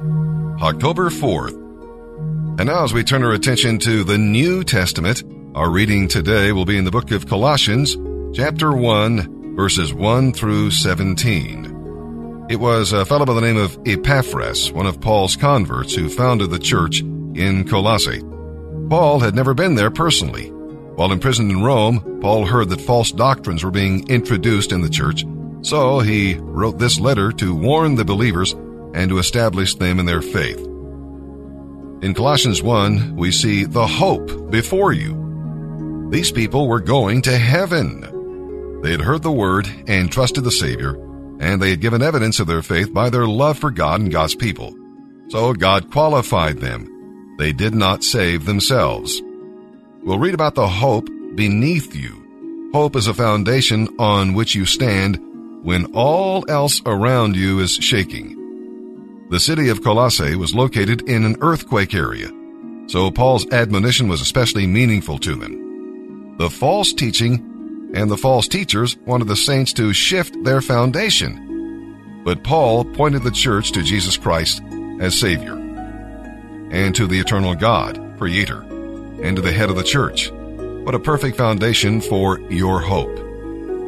October 4th. And now, as we turn our attention to the New Testament, our reading today will be in the book of Colossians, chapter 1, verses 1 through 17. It was a fellow by the name of Epaphras, one of Paul's converts, who founded the church in Colossae. Paul had never been there personally. While imprisoned in Rome, Paul heard that false doctrines were being introduced in the church, so he wrote this letter to warn the believers and to establish them in their faith. In Colossians 1, we see the hope before you. These people were going to heaven. They had heard the word and trusted the Savior, and they had given evidence of their faith by their love for God and God's people. So God qualified them. They did not save themselves. We'll read about the hope beneath you. Hope is a foundation on which you stand when all else around you is shaking. The city of Colossae was located in an earthquake area, so Paul's admonition was especially meaningful to them. The false teaching and the false teachers wanted the saints to shift their foundation, but Paul pointed the church to Jesus Christ as Savior, and to the eternal God, Creator, and to the head of the church. What a perfect foundation for your hope.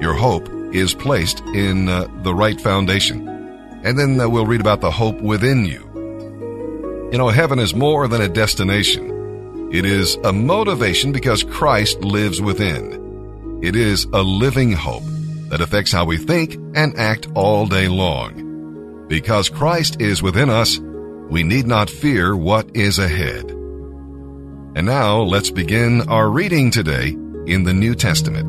Your hope is placed in uh, the right foundation. And then uh, we'll read about the hope within you. You know, heaven is more than a destination. It is a motivation because Christ lives within. It is a living hope that affects how we think and act all day long. Because Christ is within us, we need not fear what is ahead. And now let's begin our reading today in the New Testament.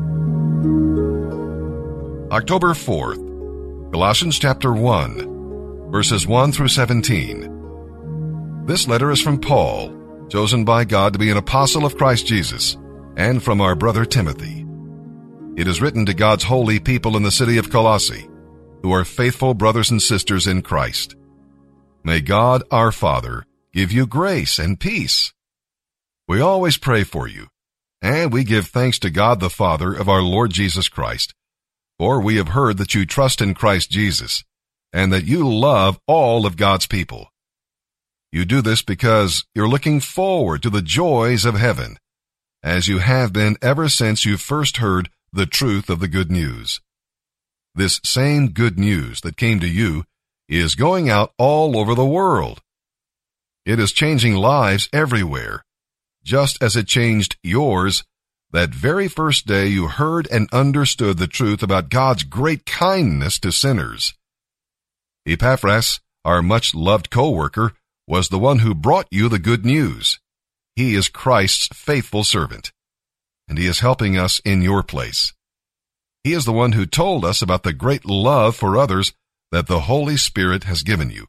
October 4th, Colossians chapter 1, verses 1 through 17. This letter is from Paul, chosen by God to be an apostle of Christ Jesus, and from our brother Timothy. It is written to God's holy people in the city of Colossae, who are faithful brothers and sisters in Christ. May God our Father give you grace and peace. We always pray for you, and we give thanks to God the Father of our Lord Jesus Christ for we have heard that you trust in Christ Jesus, and that you love all of God's people. You do this because you're looking forward to the joys of heaven, as you have been ever since you first heard the truth of the good news. This same good news that came to you is going out all over the world. It is changing lives everywhere, just as it changed yours that very first day you heard and understood the truth about God's great kindness to sinners. Epaphras, our much loved co-worker, was the one who brought you the good news. He is Christ's faithful servant, and he is helping us in your place. He is the one who told us about the great love for others that the Holy Spirit has given you.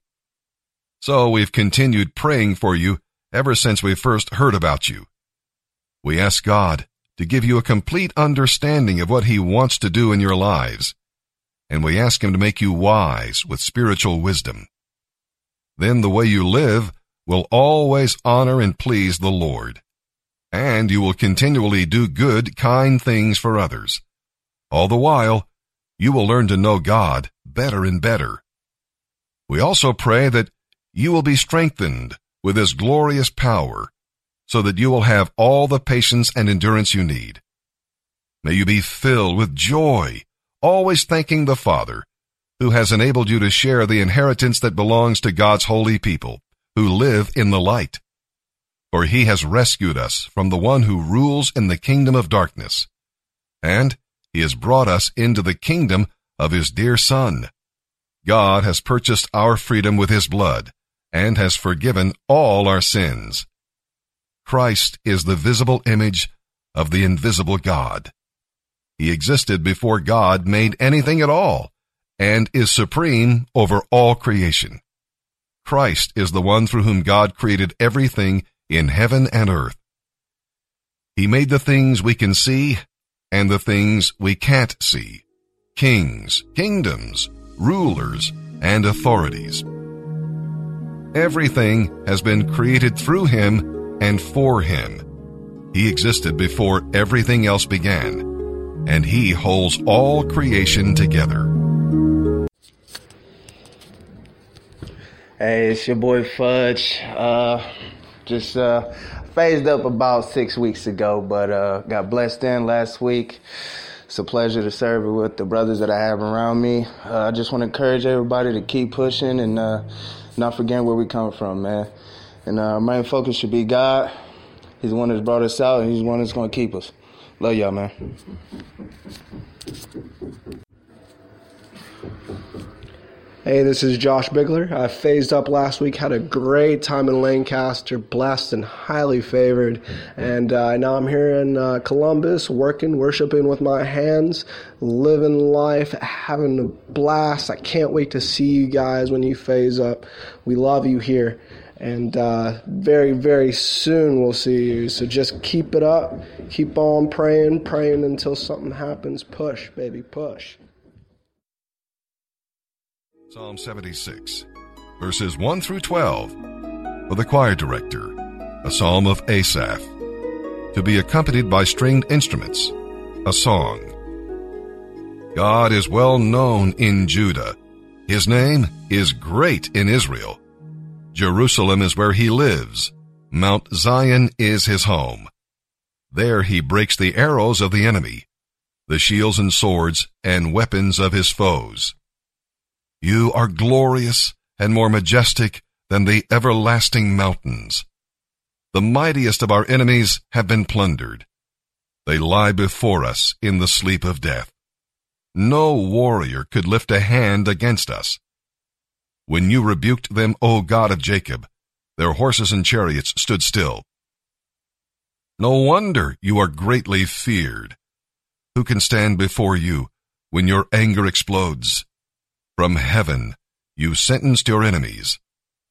So we've continued praying for you ever since we first heard about you. We ask God to give you a complete understanding of what He wants to do in your lives. And we ask Him to make you wise with spiritual wisdom. Then the way you live will always honor and please the Lord. And you will continually do good, kind things for others. All the while, you will learn to know God better and better. We also pray that you will be strengthened with His glorious power so that you will have all the patience and endurance you need. May you be filled with joy, always thanking the Father, who has enabled you to share the inheritance that belongs to God's holy people, who live in the light. For he has rescued us from the one who rules in the kingdom of darkness, and he has brought us into the kingdom of his dear Son. God has purchased our freedom with his blood, and has forgiven all our sins. Christ is the visible image of the invisible God. He existed before God made anything at all and is supreme over all creation. Christ is the one through whom God created everything in heaven and earth. He made the things we can see and the things we can't see. Kings, kingdoms, rulers, and authorities. Everything has been created through him and for him. He existed before everything else began, and he holds all creation together. Hey, it's your boy Fudge. Uh, just uh, phased up about six weeks ago, but uh, got blessed in last week. It's a pleasure to serve with the brothers that I have around me. Uh, I just want to encourage everybody to keep pushing and uh, not forgetting where we come from, man. And uh, our main focus should be God. He's the one that's brought us out, and He's the one that's going to keep us. Love y'all, man. Hey, this is Josh Bigler. I phased up last week, had a great time in Lancaster, blessed and highly favored. And uh, now I'm here in uh, Columbus, working, worshiping with my hands, living life, having a blast. I can't wait to see you guys when you phase up. We love you here. And uh, very, very soon we'll see you. So just keep it up. Keep on praying, praying until something happens. Push, baby, push. Psalm 76, verses 1 through 12, for the choir director, a psalm of Asaph, to be accompanied by stringed instruments, a song. God is well known in Judah. His name is great in Israel. Jerusalem is where he lives. Mount Zion is his home. There he breaks the arrows of the enemy, the shields and swords and weapons of his foes. You are glorious and more majestic than the everlasting mountains. The mightiest of our enemies have been plundered. They lie before us in the sleep of death. No warrior could lift a hand against us. When you rebuked them, O God of Jacob, their horses and chariots stood still. No wonder you are greatly feared. Who can stand before you when your anger explodes? From heaven you sentenced your enemies.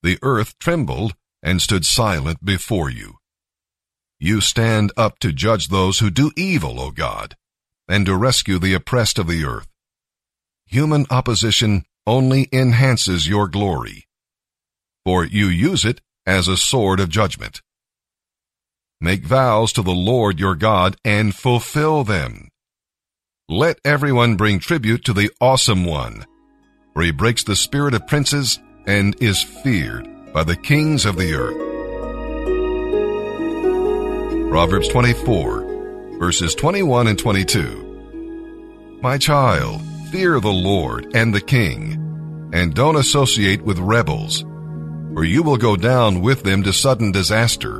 The earth trembled and stood silent before you. You stand up to judge those who do evil, O God, and to rescue the oppressed of the earth. Human opposition only enhances your glory, for you use it as a sword of judgment. Make vows to the Lord your God and fulfill them. Let everyone bring tribute to the awesome one for he breaks the spirit of princes and is feared by the kings of the earth. Proverbs 24, verses 21 and 22. My child, fear the Lord and the king, and don't associate with rebels, or you will go down with them to sudden disaster.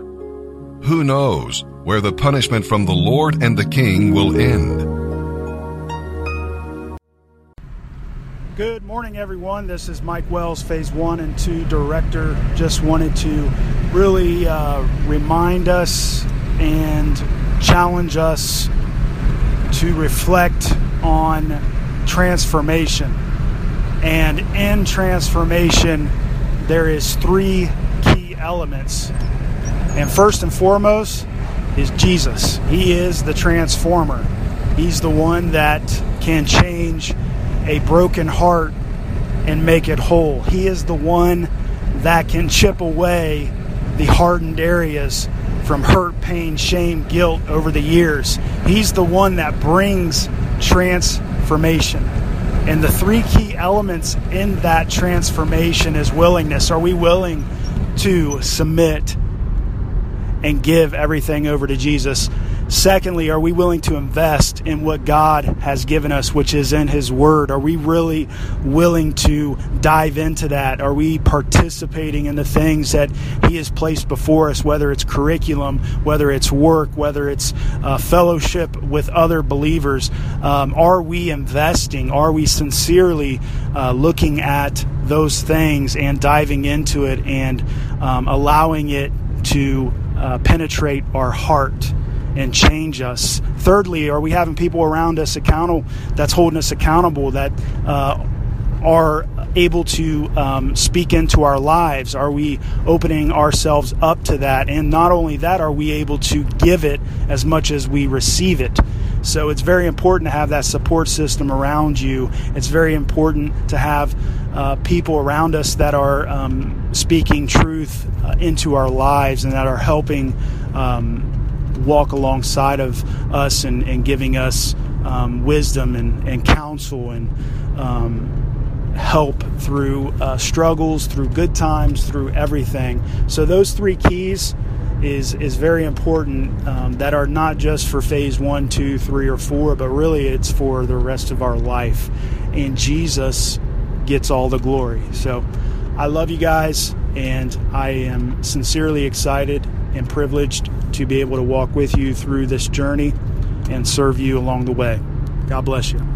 Who knows where the punishment from the Lord and the king will end? Good morning, everyone. This is Mike Wells, Phase 1 and 2 Director. Just wanted to really uh, remind us and challenge us to reflect on transformation. And in transformation, there is three key elements. And first and foremost is Jesus. He is the transformer. He's the one that can change a broken heart and make it whole. He is the one that can chip away the hardened areas from hurt, pain, shame, guilt over the years. He's the one that brings transformation. And the three key elements in that transformation is willingness. Are we willing to submit and give everything over to Jesus? Secondly, are we willing to invest in what God has given us, which is in His Word? Are we really willing to dive into that? Are we participating in the things that He has placed before us, whether it's curriculum, whether it's work, whether it's uh, fellowship with other believers? Um, are we investing? Are we sincerely uh, looking at those things and diving into it and um, allowing it to uh, penetrate our heart? And change us. Thirdly, are we having people around us accountable that's holding us accountable that uh, are able to um, speak into our lives? Are we opening ourselves up to that? And not only that, are we able to give it as much as we receive it? So it's very important to have that support system around you. It's very important to have uh, people around us that are um, speaking truth uh, into our lives and that are helping. Um, walk alongside of us and, and giving us um, wisdom and, and counsel and um, help through uh, struggles, through good times, through everything. So those three keys is is very important. Um, that are not just for phase one, two, three, or four, but really it's for the rest of our life. And Jesus gets all the glory. So I love you guys, and I am sincerely excited and privileged to be able to walk with you through this journey and serve you along the way. God bless you.